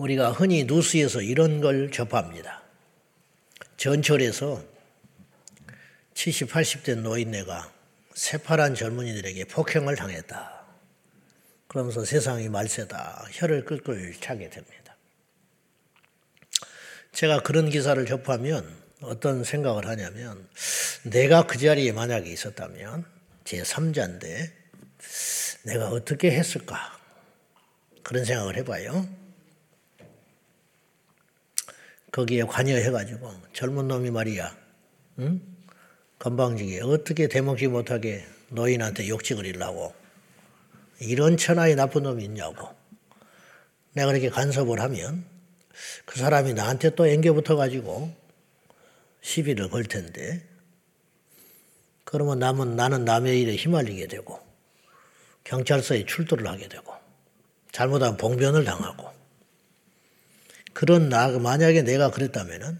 우리가 흔히 뉴스에서 이런 걸 접합니다. 전철에서 70, 80대 노인네가 새파란 젊은이들에게 폭행을 당했다. 그러면서 세상이 말세다. 혀를 끌끌 차게 됩니다. 제가 그런 기사를 접하면 어떤 생각을 하냐면 내가 그 자리에 만약에 있었다면 제 3자인데 내가 어떻게 했을까? 그런 생각을 해봐요. 거기에 관여해가지고 젊은 놈이 말이야, 응? 건방지게 어떻게 대먹지 못하게 노인한테 욕지거리려고 이런 천하의 나쁜 놈이 있냐고 내가 그렇게 간섭을 하면 그 사람이 나한테 또 앵겨 붙어가지고 시비를 걸 텐데 그러면 남은 나는 남의 일에 휘말리게 되고 경찰서에 출두를 하게 되고 잘못하면 봉변을 당하고 그런 나 만약에 내가 그랬다면은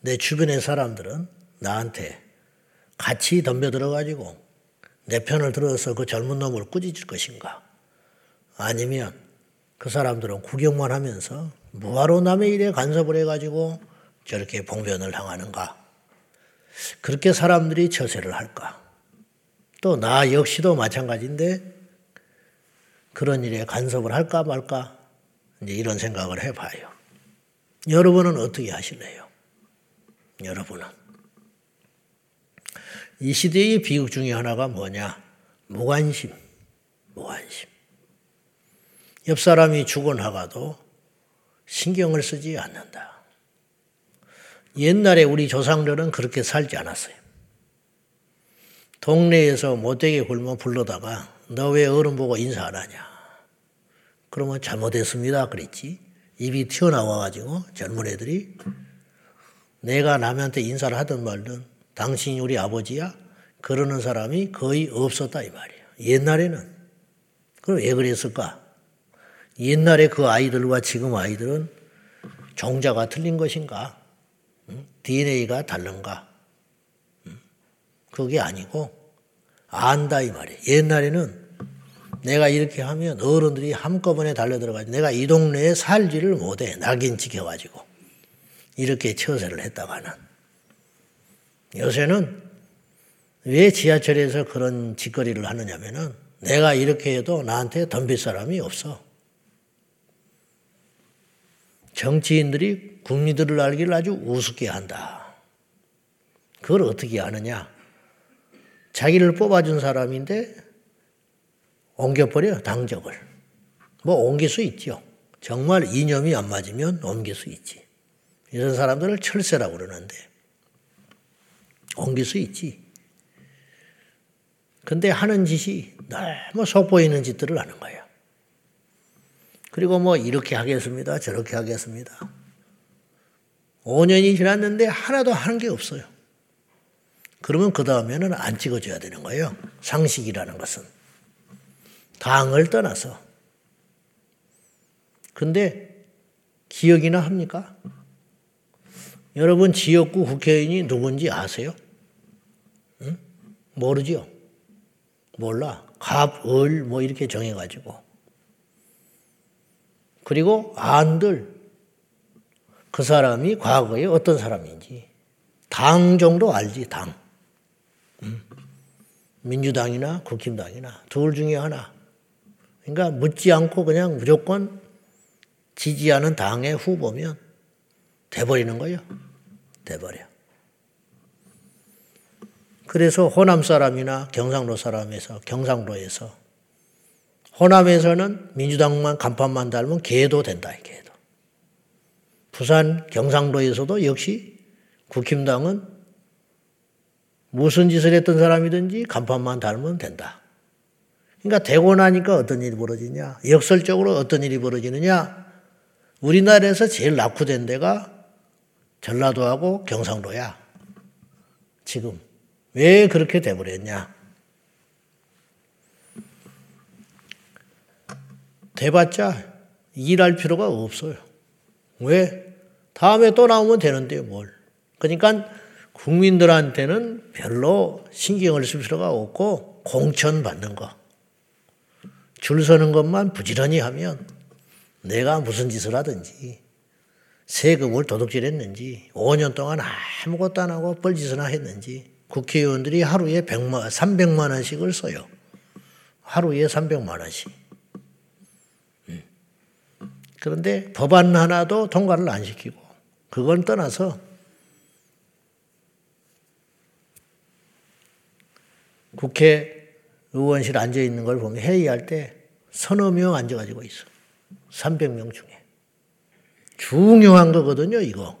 내 주변의 사람들은 나한테 같이 덤벼 들어 가지고 내 편을 들어서 그 젊은 놈을 꾸짖을 것인가? 아니면 그 사람들은 구경만 하면서 뭐하러 남의 일에 간섭을 해가지고 저렇게 봉변을 당하는가? 그렇게 사람들이 처세를 할까? 또 나 역시도 마찬가지인데 그런 일에 간섭을 할까 말까? 이제 이런 생각을 해봐요. 여러분은 어떻게 하실래요? 여러분은. 이 시대의 비극 중에 하나가 뭐냐? 무관심. 무관심. 옆 사람이 죽어나가도 신경을 쓰지 않는다. 옛날에 우리 조상들은 그렇게 살지 않았어요. 동네에서 못되게 굴면 불러다가 너 왜 어른 보고 인사 안 하냐? 그러면 잘못했습니다. 그랬지. 입이 튀어나와가지고 젊은 애들이 내가 남한테 인사를 하든 말든 당신이 우리 아버지야? 그러는 사람이 거의 없었다 이 말이에요. 옛날에는. 그럼 왜 그랬을까? 옛날에 그 아이들과 지금 아이들은 종자가 틀린 것인가? DNA가 다른가? 그게 아니고 안다 이 말이에요. 옛날에는 내가 이렇게 하면 어른들이 한꺼번에 달려들어가지고 내가 이 동네에 살지를 못해. 낙인 찍혀가지고. 이렇게 처세를 했다가는. 요새는 왜 지하철에서 그런 짓거리를 하느냐면은 내가 이렇게 해도 나한테 덤빌 사람이 없어. 정치인들이 국민들을 알기를 아주 우습게 한다. 그걸 어떻게 아느냐? 자기를 뽑아준 사람인데 옮겨버려, 당적을. 뭐 옮길 수 있죠. 정말 이념이 안 맞으면 옮길 수 있지. 이런 사람들을 철새라고 그러는데 옮길 수 있지. 근데 하는 짓이 너무 속보이는 짓들을 하는 거예요. 그리고 뭐 이렇게 하겠습니다. 저렇게 하겠습니다. 5년이 지났는데 하나도 하는 게 없어요. 그러면 그 다음에는 안 찍어줘야 되는 거예요. 상식이라는 것은. 당을 떠나서. 근데 기억이나 합니까? 여러분 지역구 국회의원이 누군지 아세요? 응? 모르죠? 몰라. 갑, 을, 뭐 이렇게 정해가지고. 그리고 안들, 그 사람이 과거에 어떤 사람인지. 당 정도 알지, 당. 응? 민주당이나 국힘당이나 둘 중에 하나. 그러니까 묻지 않고 그냥 무조건 지지하는 당의 후보면 돼버리는 거예요. 돼버려. 그래서 호남 사람이나 경상도 사람에서 경상도에서 호남에서는 민주당만 간판만 달면 개도 된다. 개도. 부산 경상도에서도 역시 국힘당은 무슨 짓을 했던 사람이든지 간판만 달면 된다. 그러니까 되고 나니까 어떤 일이 벌어지냐? 역설적으로 어떤 일이 벌어지느냐? 우리나라에서 제일 낙후된 데가 전라도하고 경상도야. 지금. 왜 그렇게 돼버렸냐? 돼봤자 일할 필요가 없어요. 왜? 다음에 또 나오면 되는데 뭘. 그러니까 국민들한테는 별로 신경을 쓸 필요가 없고 공천 받는 거. 줄 서는 것만 부지런히 하면 내가 무슨 짓을 하든지 세금을 도둑질했는지 5년 동안 아무것도 안 하고 뻘짓이나 했는지 국회의원들이 하루에 100만, 300만 원씩을 써요. 하루에 300만 원씩. 음. 그런데 법안 하나도 통과를 안 시키고 그건 떠나서 국회 의원실 앉아 있는 걸 보면 회의할 때 서너 명 앉아가지고 있어. 300명 중에. 중요한 거거든요, 이거.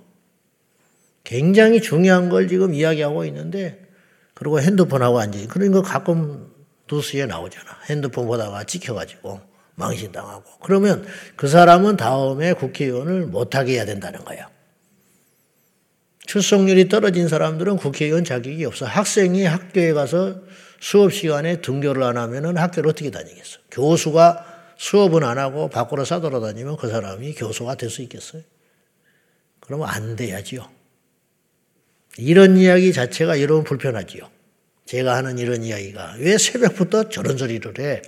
굉장히 중요한 걸 지금 이야기하고 있는데, 그리고 핸드폰하고 앉아. 거 가끔 뉴스에 나오잖아. 핸드폰 보다가 찍혀가지고 망신당하고. 그러면 그 사람은 다음에 국회의원을 못하게 해야 된다는 거야. 출석률이 떨어진 사람들은 국회의원 자격이 없어. 학생이 학교에 가서 수업 시간에 등교를 안 하면 학교를 어떻게 다니겠어? 교수가 수업은 안 하고 밖으로 싸돌아다니면 그 사람이 교수가 될 수 있겠어요? 그러면 안 돼야지요. 이런 이야기 자체가 여러분 불편하지요. 제가 하는 이런 이야기가 왜 새벽부터 저런 소리를 해?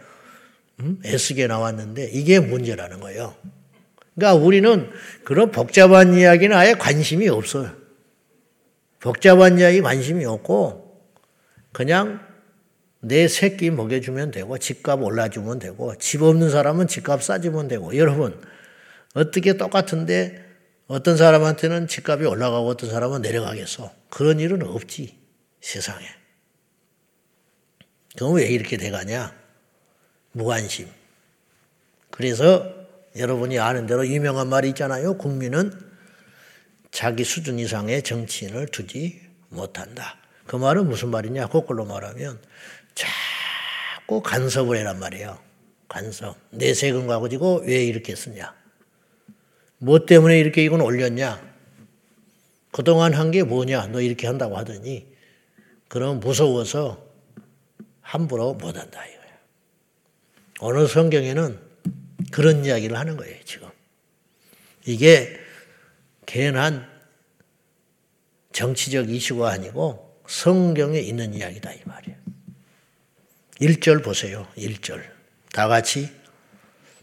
음? 애쓰게 나왔는데 이게 문제라는 거예요. 그러니까 우리는 그런 복잡한 이야기는 아예 관심이 없어요. 복잡한 이야기 관심이 없고 그냥 내 새끼 먹여주면 되고 집값 올라주면 되고 집 없는 사람은 집값 싸주면 되고. 여러분 어떻게 똑같은데 어떤 사람한테는 집값이 올라가고 어떤 사람은 내려가겠어? 그런 일은 없지 세상에. 그럼 왜 이렇게 돼가냐? 무관심. 그래서 여러분이 아는 대로 유명한 말이 있잖아요. 국민은 자기 수준 이상의 정치인을 두지 못한다. 그 말은 무슨 말이냐? 거꾸로 말하면 자꾸 간섭을 해란 말이에요. 간섭. 내 세금 가지고 왜 이렇게 쓰냐? 뭐 때문에 이렇게 이건 올렸냐? 그동안 한 게 뭐냐? 너 이렇게 한다고 하더니, 그럼 무서워서 함부로 못 한다 이거예요. 어느 성경에는 그런 이야기를 하는 거예요, 지금. 이게 괜한 정치적 이슈가 아니고 성경에 있는 이야기다 이 말이에요. 1절 보세요. 1절. 다 같이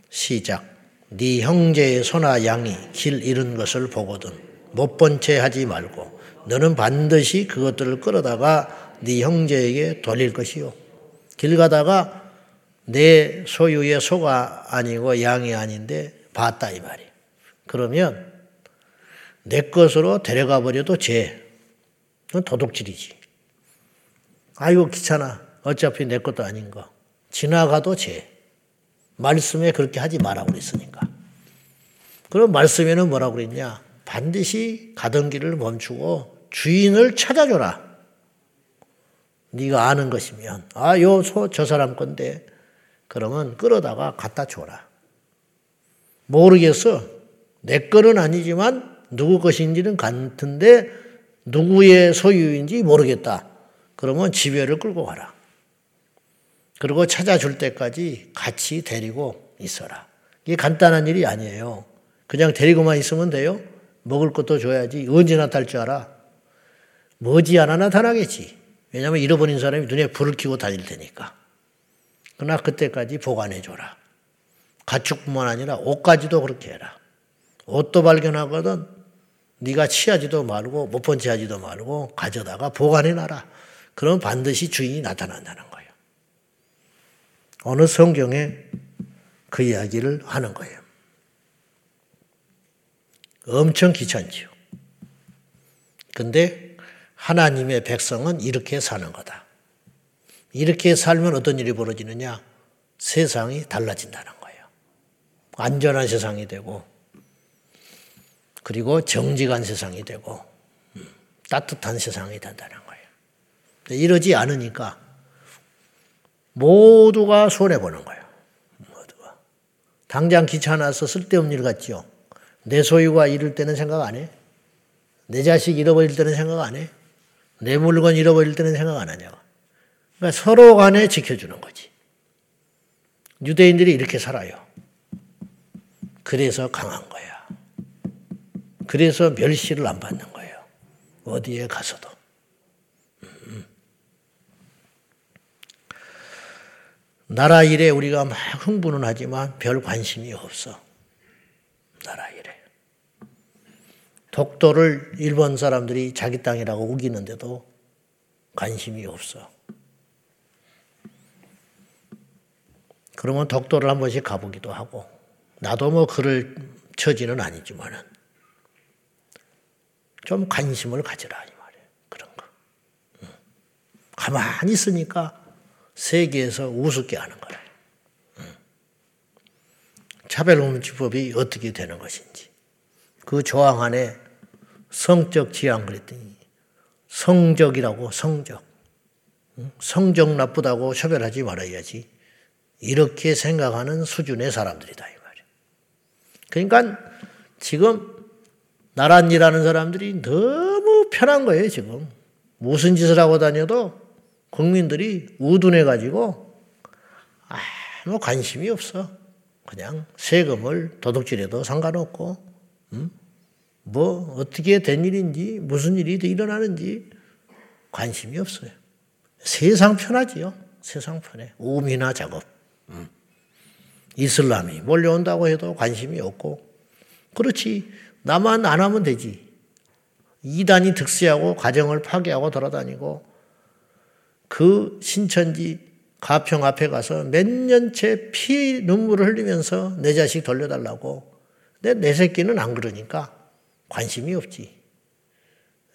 시작. 네 형제의 소나 양이 길 잃은 것을 보거든 못 본 채 하지 말고 너는 반드시 그것들을 끌어다가 네 형제에게 돌릴 것이요. 길 가다가 내 소유의 소가 아니고 양이 아닌데 봤다 이 말이에요. 그러면 내 것으로 데려가 버려도 죄. 그건 도둑질이지. 아이고 귀찮아. 어차피 내 것도 아닌 거. 지나가도 죄. 말씀에 그렇게 하지 말라고 그랬으니까. 그럼 말씀에는 뭐라고 그랬냐? 반드시 가던 길을 멈추고 주인을 찾아줘라. 네가 아는 것이면 아, 요 소 저 사람 건데 그러면 끌어다가 갖다 줘라. 모르겠어. 내 거는 아니지만 누구 것인지는 같은데 누구의 소유인지 모르겠다. 그러면 지배를 끌고 가라. 그리고 찾아줄 때까지 같이 데리고 있어라. 이게 간단한 일이 아니에요. 그냥 데리고만 있으면 돼요? 먹을 것도 줘야지. 언제 나타날 줄 알아? 머지않아 나타나겠지. 왜냐하면 잃어버린 사람이 눈에 불을 켜고 다닐 테니까. 그러나 그때까지 보관해줘라. 가축뿐만 아니라 옷까지도 그렇게 해라. 옷도 발견하거든 네가 취하지도 말고 못본 체하지도 말고 가져다가 보관해놔라. 그럼 반드시 주인이 나타난다는 어느 성경에 그 이야기를 하는 거예요. 엄청 귀찮지요. 근데 하나님의 백성은 이렇게 사는 거다. 이렇게 살면 어떤 일이 벌어지느냐? 세상이 달라진다는 거예요. 안전한 세상이 되고, 그리고 정직한 세상이 되고, 음, 따뜻한 세상이 된다는 거예요. 이러지 않으니까 모두가 손해보는 거예요. 모두가. 당장 귀찮아서 쓸데없는 일 같지요. 내 소유가 잃을 때는 생각 안 해? 내 자식 잃어버릴 때는 생각 안 해? 내 물건 잃어버릴 때는 생각 안 하냐고. 그러니까 서로 간에 지켜주는 거지. 유대인들이 이렇게 살아요. 그래서 강한 거야. 그래서 멸시를 안 받는 거예요. 어디에 가서도. 나라 일에 우리가 막 흥분은 하지만 별 관심이 없어. 나라 이래. 독도를 일본 사람들이 자기 땅이라고 우기는데도 관심이 없어. 그러면 독도를 한 번씩 가보기도 하고, 나도 뭐 그럴 처지는 아니지만은, 좀 관심을 가져라, 이 말이에요. 그런 거. 가만히 있으니까 세계에서 우습게 하는 거라. 차별금지법이 어떻게 되는 것인지. 그 조항 안에 성적 지향 그랬더니 성적이라고 성적. 성적 나쁘다고 차별하지 말아야지. 이렇게 생각하는 수준의 사람들이다 이 말이야. 그러니까 지금 나란 일하는 사람들이 너무 편한 거예요 지금. 무슨 짓을 하고 다녀도 국민들이 우둔해 가지고 아무 관심이 없어. 그냥 세금을 도둑질해도 상관없고, 음? 뭐 어떻게 된 일인지 무슨 일이 일어나는지 관심이 없어요. 세상 편하지요. 세상 편해. 우미나 작업. 음. 이슬람이 몰려온다고 해도 관심이 없고, 그렇지. 나만 안 하면 되지. 이단이 득세하고 가정을 파괴하고 돌아다니고, 그 신천지 가평 앞에 가서 몇 년째 피 눈물을 흘리면서 내 자식 돌려달라고. 근데 내 새끼는 안 그러니까 관심이 없지.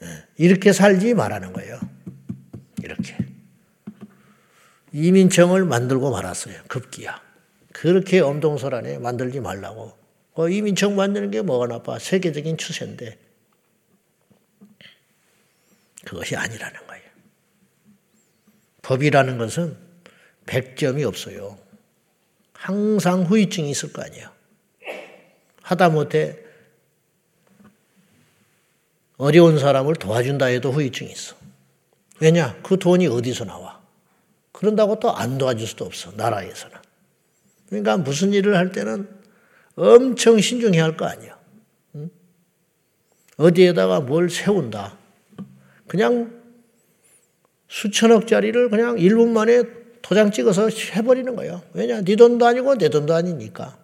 예, 이렇게 살지 말라는 거예요. 이렇게. 이민청을 만들고 말았어요. 급기야. 그렇게 엄동설 안에 만들지 말라고. 어, 이민청 만드는 게 뭐가 나빠? 세계적인 추세인데. 그것이 아니라는 거예요. 법이라는 것은 100점이 없어요. 항상 후유증이 있을 거 아니에요. 하다못해 어려운 사람을 도와준다 해도 후유증이 있어. 왜냐? 그 돈이 어디서 나와? 그런다고 또 안 도와줄 수도 없어. 나라에서는. 그러니까 무슨 일을 할 때는 엄청 신중해야 할 거 아니야. 응? 어디에다가 뭘 세운다. 그냥 수천억짜리를 그냥 1분 만에 도장 찍어서 해버리는 거예요. 왜냐? 네 돈도 아니고 내 돈도 아니니까.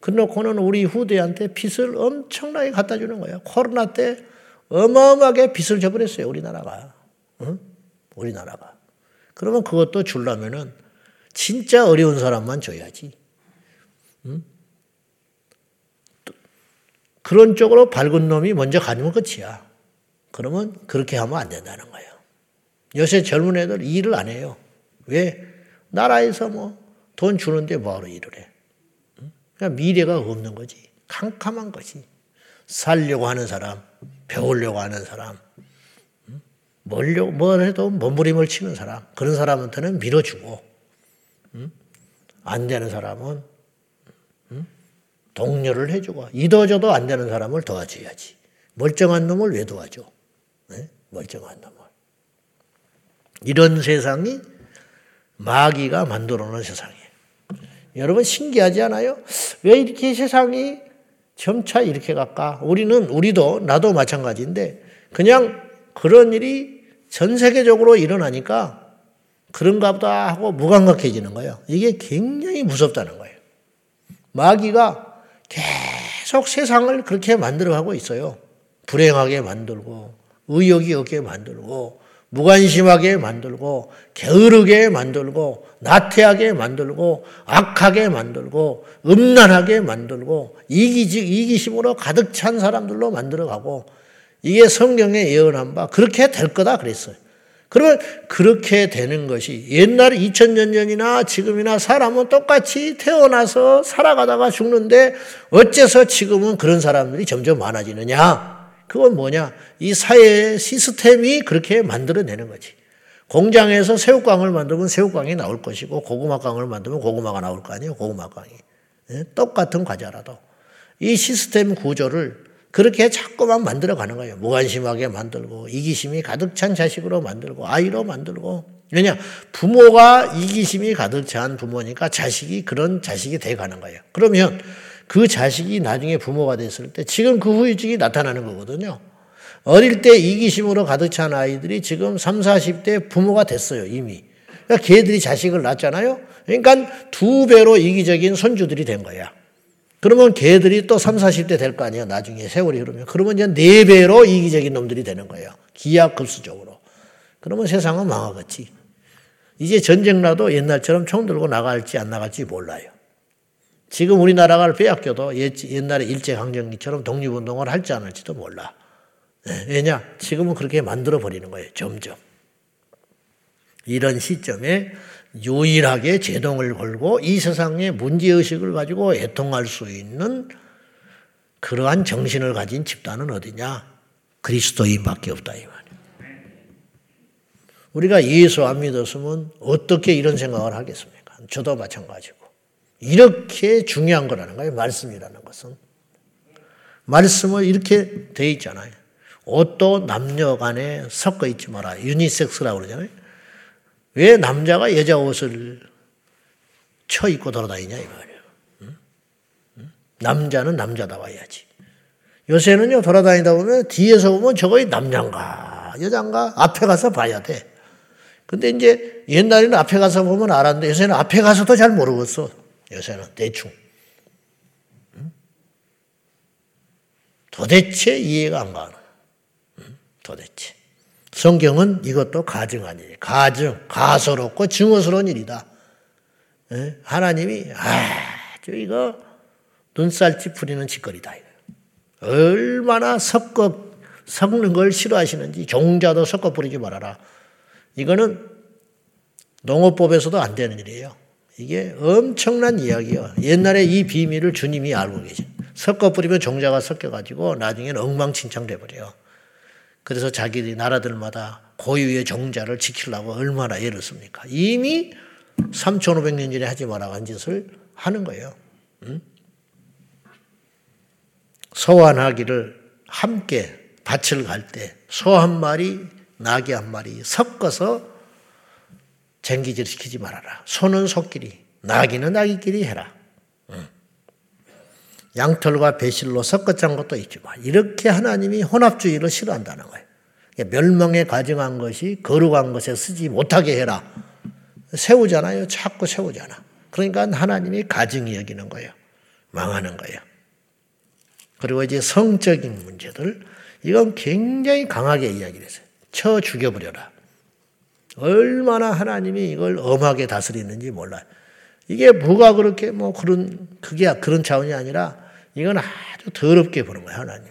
그놓고는 우리 후대한테 빚을 엄청나게 갖다 주는 거예요. 코로나 때 어마어마하게 빚을 져버렸어요. 우리나라가. 응? 우리나라가. 그러면 그것도 줄라면은 진짜 어려운 사람만 줘야지. 응? 그런 쪽으로 밝은 놈이 먼저 가면 끝이야. 그러면 그렇게 하면 안 된다는 거예요. 요새 젊은 애들 일을 안 해요. 왜? 나라에서 뭐 돈 주는데 뭐하러 일을 해? 그냥 미래가 없는 거지. 캄캄한 거지. 살려고 하는 사람, 배우려고 하는 사람, 뭘려, 뭘 해도 몸부림을 치는 사람, 그런 사람한테는 밀어주고, 안 되는 사람은 동료를 해주고, 이도저도 안 되는 사람을 도와줘야지. 멀쩡한 놈을 왜 도와줘? 네? 멀쩡한 놈을. 이런 세상이 마귀가 만들어 놓은 세상이에요. 여러분 신기하지 않아요? 왜 이렇게 세상이 점차 이렇게 갈까? 우리는 우리도 나도 마찬가지인데 그냥 그런 일이 전 세계적으로 일어나니까 그런가 보다 하고 무감각해지는 거예요. 이게 굉장히 무섭다는 거예요. 마귀가 계속 세상을 그렇게 만들어 가고 있어요. 불행하게 만들고 의욕이 없게 만들고 무관심하게 만들고 게으르게 만들고 나태하게 만들고 악하게 만들고 음란하게 만들고 이기지 이기심으로 가득 찬 사람들로 만들어가고 이게 성경에 예언한 바 그렇게 될 거다 그랬어요. 그러면 그렇게 되는 것이 옛날 2000년 전이나 지금이나 사람은 똑같이 태어나서 살아가다가 죽는데 어째서 지금은 그런 사람들이 점점 많아지느냐? 그건 뭐냐? 이 사회의 시스템이 그렇게 만들어내는 거지. 공장에서 새우깡을 만들면 새우깡이 나올 것이고 고구마깡을 만들면 고구마가 나올 거 아니에요. 고구마깡이. 네? 똑같은 과자라도. 이 시스템 구조를 그렇게 자꾸만 만들어 가는 거예요. 무관심하게 만들고 이기심이 가득 찬 자식으로 만들고 아이로 만들고 왜냐 부모가 이기심이 가득 찬 부모니까 자식이 그런 자식이 돼 가는 거예요. 그러면 그 자식이 나중에 부모가 됐을 때 지금 그 후유증이 나타나는 거거든요. 어릴 때 이기심으로 가득 찬 아이들이 지금 3, 40대 부모가 됐어요, 이미. 그러니까 걔들이 자식을 낳잖아요. 그러니까 두 배로 이기적인 손주들이 된 거야. 그러면 걔들이 또 3, 40대 될 거 아니에요. 나중에 세월이 흐르면. 그러면 이제 4배로 이기적인 놈들이 되는 거예요. 기하급수적으로. 그러면 세상은 망하겠지. 이제 전쟁 나도 옛날처럼 총 들고 나갈지 안 나갈지 몰라요. 지금 우리나라가 빼앗겨도 옛날에 일제강점기처럼 독립운동을 할지 안 할지도 몰라. 네, 왜냐? 지금은 그렇게 만들어 버리는 거예요. 점점. 이런 시점에 유일하게 제동을 걸고 이 세상의 문제의식을 가지고 애통할 수 있는 그러한 정신을 가진 집단은 어디냐? 그리스도인밖에 없다 이. 우리가 예수 안 믿었으면 어떻게 이런 생각을 하겠습니까? 저도 마찬가지고. 이렇게 중요한 거라는 거예요. 말씀이라는 것은. 말씀을 이렇게 돼 있잖아요. 옷도 남녀 간에 섞어 있지 마라. 유니섹스라고 그러잖아요. 왜 남자가 여자 옷을 쳐 입고 돌아다니냐 이 말이에요. 남자는 남자다워야지. 요새는요 돌아다니다 보면 뒤에서 보면 저거 남자인가 여자인가 앞에 가서 봐야 돼. 근데 이제 옛날에는 앞에 가서 보면 알았는데 요새는 앞에 가서도 잘 모르겠어. 요새는 대충. 도대체 이해가 안 가는. 도대체. 성경은 이것도 가증 아니에요. 가증, 가소롭고 증오스러운 일이다. 예? 하나님이 아주 이거 눈살찌 부리는 짓거리다. 얼마나 섞어 섞는 걸 싫어하시는지 종자도 섞어 부리지 말아라. 이거는 농어법에서도 안 되는 일이에요. 이게 엄청난 이야기예요. 옛날에 이 비밀을 주님이 알고 계셔. 섞어 뿌리면 종자가 섞여 가지고 나중에는 엉망진창 돼 버려요. 그래서 자기들이 나라들마다 고유의 종자를 지키려고 얼마나 애를 씁니까? 이미 3,500년 전에 하지 말아간 짓을 하는 거예요. 응? 소환하기를 함께 밭을 갈 때 소 한 마리, 나귀 한 마리 섞어서 쟁기질 시키지 말아라. 소는 소끼리, 나귀는 나귀끼리 해라. 양털과 배실로 섞어 짠 것도 있지만 이렇게 하나님이 혼합주의를 싫어한다는 거예요. 멸망에 가증한 것이 거룩한 것에 쓰지 못하게 해라. 세우잖아요. 자꾸 세우잖아. 그러니까 하나님이 가증이 여기는 거예요. 망하는 거예요. 그리고 이제 성적인 문제들, 이건 굉장히 강하게 이야기를 했어요. 쳐 죽여버려라. 얼마나 하나님이 이걸 엄하게 다스리는지 몰라요. 이게 뭐가 그렇게 뭐 그런, 그게 그런 차원이 아니라 이건 아주 더럽게 보는 거예요, 하나님이.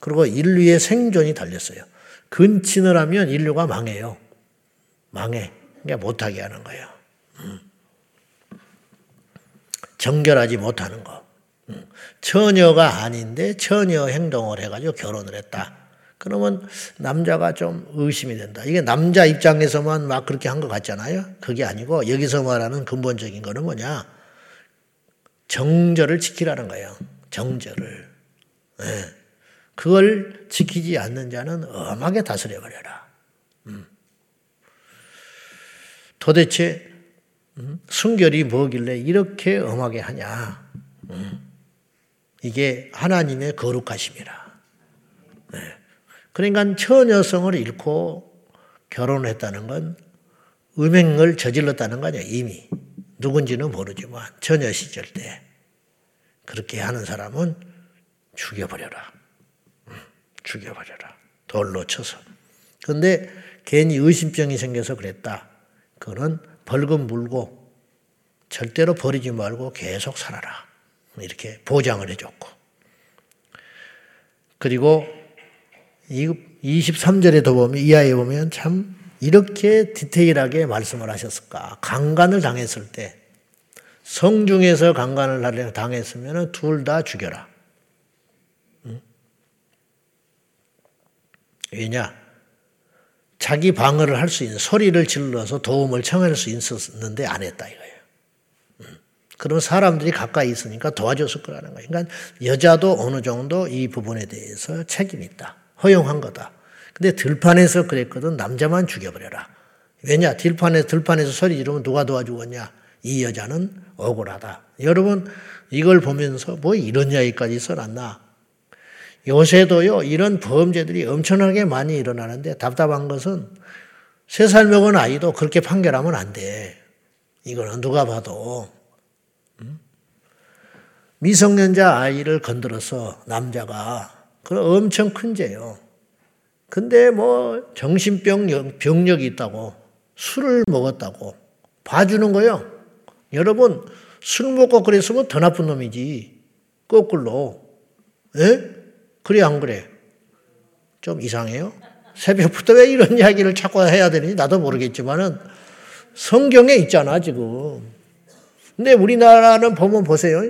그리고 인류의 생존이 달렸어요. 근친을 하면 인류가 망해요. 망해. 그러니까 못하게 하는 거예요. 음. 정결하지 못하는 거. 음. 처녀가 아닌데 처녀 행동을 해가지고 결혼을 했다. 그러면 남자가 좀 의심이 된다. 이게 남자 입장에서만 막 그렇게 한 것 같잖아요. 그게 아니고 여기서 말하는 근본적인 거는 뭐냐. 정절을 지키라는 거예요. 정절을. 네. 그걸 지키지 않는 자는 엄하게 다스려버려라. 음. 도대체 음? 순결이 뭐길래 이렇게 엄하게 하냐. 음. 이게 하나님의 거룩하심이라. 네. 그러니까 처녀성을 잃고 결혼을 했다는 건 음행을 저질렀다는 거 아니야, 이미. 누군지는 모르지만, 처녀 시절 때. 그렇게 하는 사람은 죽여버려라. 음, 죽여버려라. 돌로 쳐서. 근데 괜히 의심병이 생겨서 그랬다. 그거는 벌금 물고 절대로 버리지 말고 계속 살아라. 이렇게 보장을 해줬고. 그리고 23절에도 보면, 이하에 보면 참 이렇게 디테일하게 말씀을 하셨을까. 강간을 당했을 때, 성중에서 강간을 당했으면 둘 다 죽여라. 왜냐? 자기 방어를 할 수 있는 소리를 질러서 도움을 청할 수 있었는데 안 했다 이거예요. 그럼 사람들이 가까이 있으니까 도와줬을 거라는 거예요. 그러니까 여자도 어느 정도 이 부분에 대해서 책임이 있다. 허용한 거다. 근데 들판에서 그랬거든. 남자만 죽여버려라. 왜냐? 들판에, 들판에서 소리 지르면 누가 도와주겠냐? 이 여자는 억울하다. 여러분, 이걸 보면서 뭐 이런 이야기까지 써놨나? 요새도요, 이런 범죄들이 엄청나게 많이 일어나는데 답답한 것은 세 살 먹은 아이도 그렇게 판결하면 안 돼. 이거는 누가 봐도 미성년자 아이를 건드려서 남자가 그 엄청 큰 죄요. 근데 뭐 정신병 병력이 있다고 술을 먹었다고 봐주는 거예요. 여러분 술 먹고 그랬으면 더 나쁜 놈이지. 거꾸로. 예? 그래 안 그래? 좀 이상해요. 새벽부터 왜 이런 이야기를 자꾸 해야 되는지 나도 모르겠지만은 성경에 있잖아 지금. 근데 우리나라는 보면 보세요.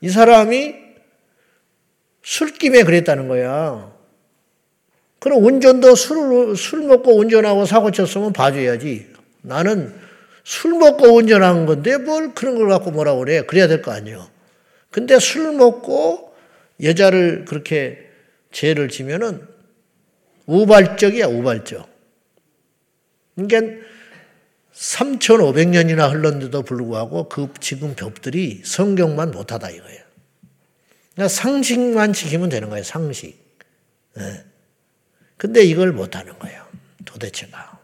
이 사람이 술김에 그랬다는 거야. 그럼 운전도 술, 술 먹고 운전하고 사고 쳤으면 봐줘야지. 나는 술 먹고 운전한 건데 뭘 그런 걸 갖고 뭐라 그래. 그래야 될 거 아니에요. 근데 술 먹고 여자를 그렇게 죄를 지면은 우발적이야, 우발적. 그러니까 3,500년이나 흘렀는데도 불구하고 그 지금 법들이 성경만 못하다 이거예요. 그러니까 상식만 지키면 되는 거예요, 상식. 네. 근데 이걸 못하는 거예요, 도대체가.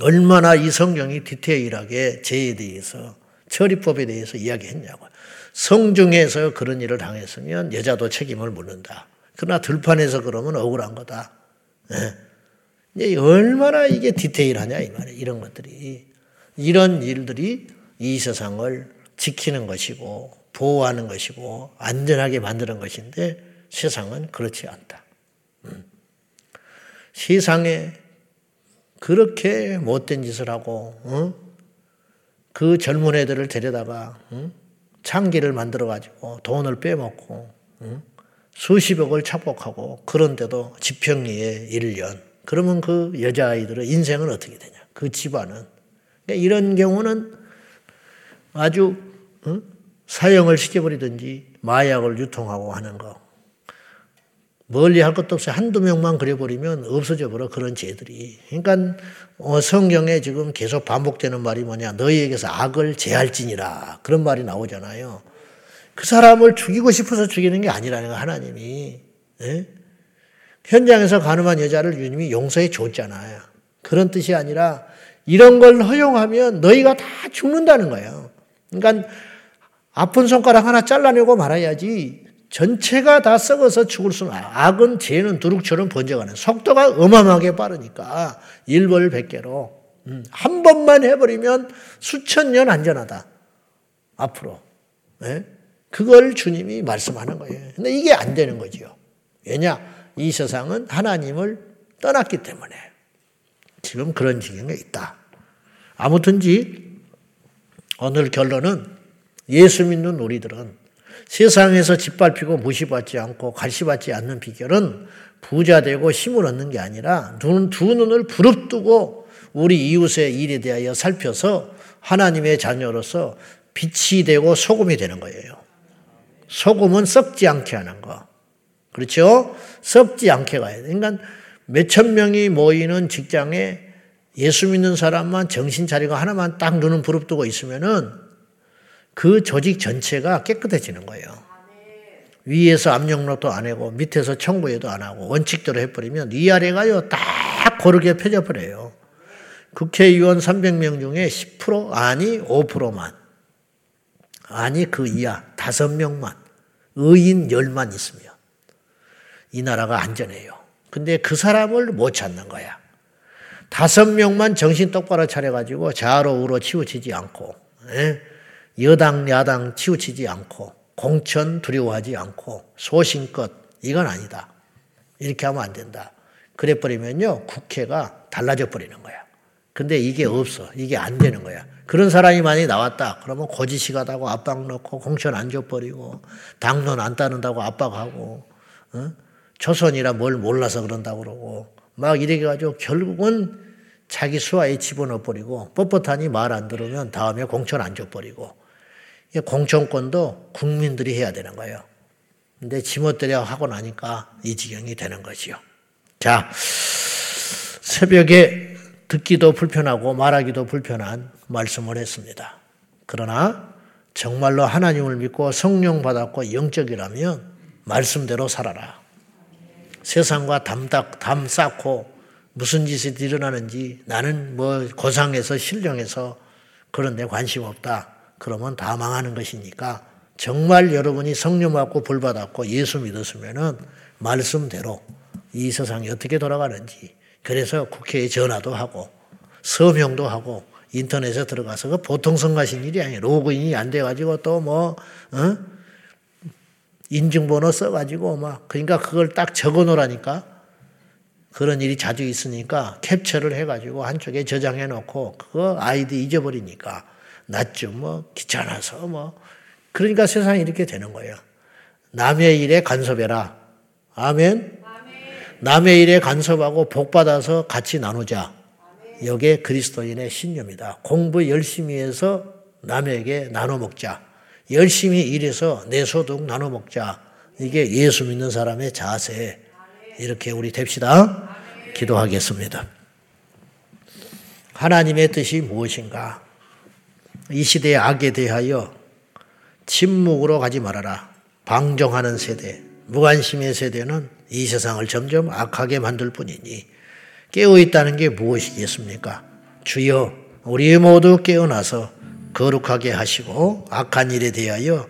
얼마나 이 성경이 디테일하게 죄에 대해서, 처리법에 대해서 이야기했냐고. 성중에서 그런 일을 당했으면 여자도 책임을 묻는다. 그러나 들판에서 그러면 억울한 거다. 네. 얼마나 이게 디테일하냐 이 말이에요. 이런 것들이 이런 일들이 이 세상을 지키는 것이고 보호하는 것이고 안전하게 만드는 것인데 세상은 그렇지 않다. 음. 세상에 그렇게 못된 짓을 하고 어? 그 젊은 애들을 데려다가 어? 창기를 만들어 가지고 돈을 빼먹고 어? 수십억을 착복하고 그런데도 지평리에 1년 그러면 그 여자아이들의 인생은 어떻게 되냐? 그 집안은. 그러니까 이런 경우는 아주 어? 사형을 시켜버리든지 마약을 유통하고 하는 거. 멀리 할 것도 없어요. 한두 명만 그려버리면 없어져 버려, 그런 죄들이. 그러니까 어, 성경에 지금 계속 반복되는 말이 뭐냐. 너희에게서 악을 제할지니라. 그런 말이 나오잖아요. 그 사람을 죽이고 싶어서 죽이는 게 아니라는 거, 하나님이. 예? 현장에서 가늠한 여자를 주님이 용서해 줬잖아요. 그런 뜻이 아니라 이런 걸 허용하면 너희가 다 죽는다는 거예요. 그러니까 아픈 손가락 하나 잘라내고 말아야지 전체가 다 썩어서 죽을 수는 악은 죄는 두룩처럼 번져가는 속도가 어마어마하게 빠르니까 일벌백계로 음, 한 번만 해버리면 수천 년 안전하다. 앞으로. 네? 그걸 주님이 말씀하는 거예요. 근데 이게 안 되는 거죠. 왜냐? 이 세상은 하나님을 떠났기 때문에 지금 그런 지경에 있다. 아무튼지 오늘 결론은 예수 믿는 우리들은 세상에서 짓밟히고 무시받지 않고 갈시받지 않는 비결은 부자 되고 힘을 얻는 게 아니라 눈, 두 눈을 부릅뜨고 우리 이웃의 일에 대하여 살펴서 하나님의 자녀로서 빛이 되고 소금이 되는 거예요. 소금은 썩지 않게 하는 거. 그렇죠? 썩지 않게 가야 돼. 그러니까 몇천 명이 모이는 직장에 예수 믿는 사람만 정신 차리고 하나만 딱 눈은 부릅뜨고 있으면은 그 조직 전체가 깨끗해지는 거예요. 위에서 압력록도 안 하고 밑에서 청구해도 안 하고 원칙대로 해버리면 위아래가요 딱 고르게 펴져버려요. 국회의원 300명 중에 10% 아니 5%만 아니 그 이하 5명만 의인 10만 있으면 이 나라가 안전해요. 근데 그 사람을 못 찾는 거야. 다섯 명만 정신 똑바로 차려가지고 좌로 우로 치우치지 않고, 예? 여당, 야당 치우치지 않고, 공천 두려워하지 않고, 소신껏, 이건 아니다. 이렇게 하면 안 된다. 그래 버리면요, 국회가 달라져 버리는 거야. 근데 이게 없어. 이게 안 되는 거야. 그런 사람이 많이 나왔다. 그러면 고지식하다고 압박 넣고 공천 안 줘버리고 당론 안 따른다고 압박하고 어? 조선이라 뭘 몰라서 그런다고 그러고 막 이래게 가지고 결국은 자기 수하에 집어넣어 버리고 뻣뻣하니 말 안 들으면 다음에 공천 안 줘버리고 공천권도 국민들이 해야 되는 거예요. 근데 지멋대로 하고 나니까 이 지경이 되는 거지요. 자, 새벽에 듣기도 불편하고 말하기도 불편한 말씀을 했습니다. 그러나 정말로 하나님을 믿고 성령 받았고 영적이라면 말씀대로 살아라. 세상과 담닥, 담 쌓고 무슨 짓이 일어나는지 나는 뭐 고상해서 신령해서 그런 데 관심 없다. 그러면 다 망하는 것이니까 정말 여러분이 성령 받고 불 받았고 예수 믿었으면은 말씀대로 이 세상이 어떻게 돌아가는지 그래서 국회에 전화도 하고 서명도 하고 인터넷에 들어가서 그 보통 성가신 일이 아니에요. 로그인이 안 돼가지고 또뭐 어? 인증번호 써가지고 막 그러니까 그걸 딱 적어놓으라니까 그런 일이 자주 있으니까 캡처를 해가지고 한쪽에 저장해 놓고 그거 아이디 잊어버리니까 낫죠. 뭐 귀찮아서 뭐 그러니까 세상이 이렇게 되는 거예요. 남의 일에 간섭해라. 아멘. 남의 일에 간섭하고 복 받아서 같이 나누자. 여기에 그리스도인의 신념이다. 공부 열심히 해서 남에게 나눠 먹자. 열심히 일해서 내 소득 나눠 먹자. 이게 예수 믿는 사람의 자세. 이렇게 우리 됩시다. 기도하겠습니다. 하나님의 뜻이 무엇인가? 이 시대의 악에 대하여 침묵으로 가지 말아라. 방종하는 세대, 무관심의 세대는 이 세상을 점점 악하게 만들 뿐이니 깨어 있다는 게 무엇이겠습니까? 주여, 우리 모두 깨어나서 거룩하게 하시고 악한 일에 대하여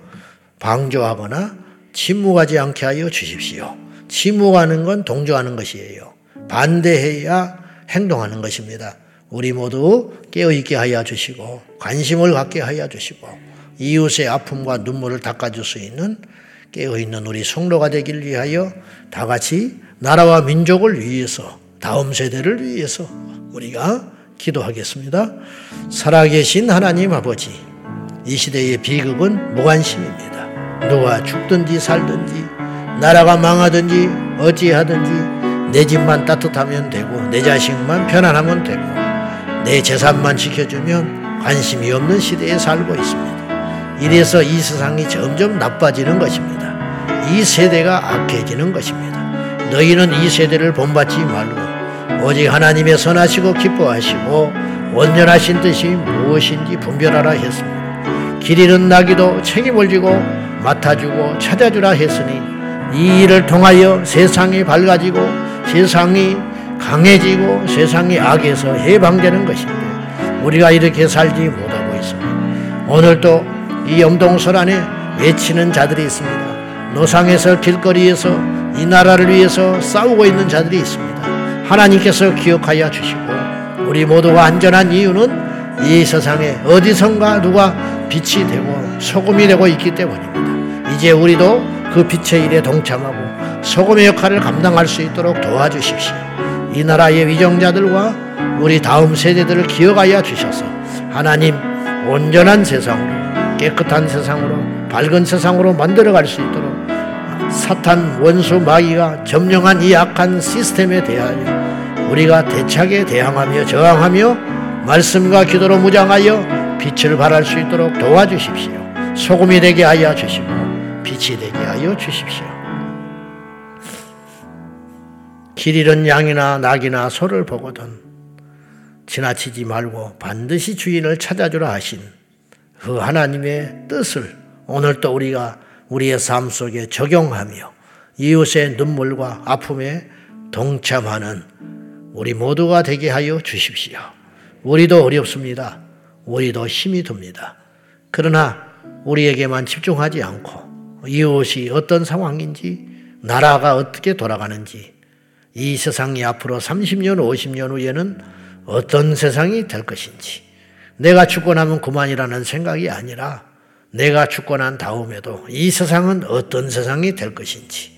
방조하거나 침묵하지 않게 하여 주십시오. 침묵하는 건 동조하는 것이에요. 반대해야 행동하는 것입니다. 우리 모두 깨어있게 하여 주시고 관심을 갖게 하여 주시고 이웃의 아픔과 눈물을 닦아줄 수 있는 깨어있는 우리 성도가 되길 위하여 다 같이 나라와 민족을 위해서 다음 세대를 위해서 우리가 기도하겠습니다. 살아계신 하나님 아버지, 이 시대의 비극은 무관심입니다. 누가 죽든지 살든지, 나라가 망하든지 어찌하든지 내 집만 따뜻하면 되고 내 자식만 편안하면 되고 내 재산만 지켜주면 관심이 없는 시대에 살고 있습니다. 이래서 이 세상이 점점 나빠지는 것입니다. 이 세대가 악해지는 것입니다. 너희는 이 세대를 본받지 말고 오직 하나님의 선하시고 기뻐하시고 온전하신 뜻이 무엇인지 분별하라 했습니다. 길 잃은 나기도 책임을 지고 맡아주고 찾아주라 했으니 이 일을 통하여 세상이 밝아지고 세상이 강해지고 세상이 악에서 해방되는 것인데 우리가 이렇게 살지 못하고 있습니다. 오늘도 이 영동설 안에 외치는 자들이 있습니다. 노상에서 길거리에서 이 나라를 위해서 싸우고 있는 자들이 있습니다. 하나님께서 기억하여 주시고 우리 모두가 안전한 이유는 이 세상에 어디선가 누가 빛이 되고 소금이 되고 있기 때문입니다. 이제 우리도 그 빛의 일에 동참하고 소금의 역할을 감당할 수 있도록 도와주십시오. 이 나라의 위정자들과 우리 다음 세대들을 기억하여 주셔서 하나님 온전한 세상으로 깨끗한 세상으로 밝은 세상으로 만들어갈 수 있도록 사탄 원수 마귀가 점령한 이 악한 시스템에 대하여 우리가 대차게 대항하며 저항하며 말씀과 기도로 무장하여 빛을 발할 수 있도록 도와주십시오. 소금이 되게 하여 주시고 빛이 되게 하여 주십시오. 길 잃은 양이나 낙이나 소를 보거든 지나치지 말고 반드시 주인을 찾아주라 하신 그 하나님의 뜻을 오늘 또 우리가 우리의 삶 속에 적용하며 이웃의 눈물과 아픔에 동참하는 우리 모두가 되게 하여 주십시오. 우리도 어렵습니다. 우리도 힘이 듭니다. 그러나 우리에게만 집중하지 않고 이웃이 어떤 상황인지 나라가 어떻게 돌아가는지 이 세상이 앞으로 30년, 50년 후에는 어떤 세상이 될 것인지 내가 죽고 나면 그만이라는 생각이 아니라 내가 죽고 난 다음에도 이 세상은 어떤 세상이 될 것인지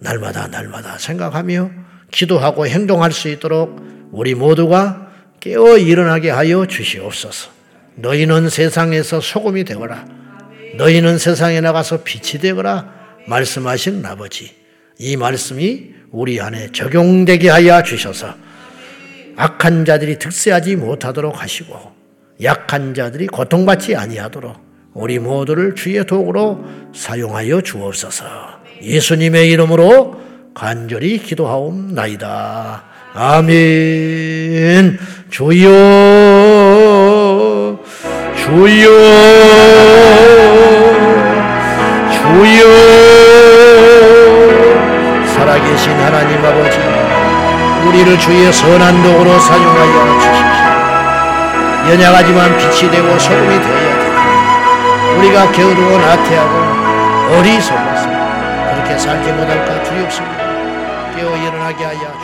날마다 날마다 생각하며 기도하고 행동할 수 있도록 우리 모두가 깨어 일어나게 하여 주시옵소서. 너희는 세상에서 소금이 되거라. 너희는 세상에 나가서 빛이 되거라. 말씀하신 아버지. 이 말씀이 우리 안에 적용되게 하여 주셔서 악한 자들이 득세하지 못하도록 하시고 약한 자들이 고통받지 아니하도록 우리 모두를 주의 도구로 사용하여 주옵소서. 예수님의 이름으로 간절히 기도하옵나이다. 아멘. 주여, 주여, 주여, 계신 하나님 아버지. 우리를 주의 선한 도구로 사용하여 주십시오. 연약하지만 빛이 되고 소금이 되어야 됩니다. 우리가 게으르고 나태하고 어리석어서 그렇게 살지 못할까 두렵습니다. 깨어 일어나게 하여.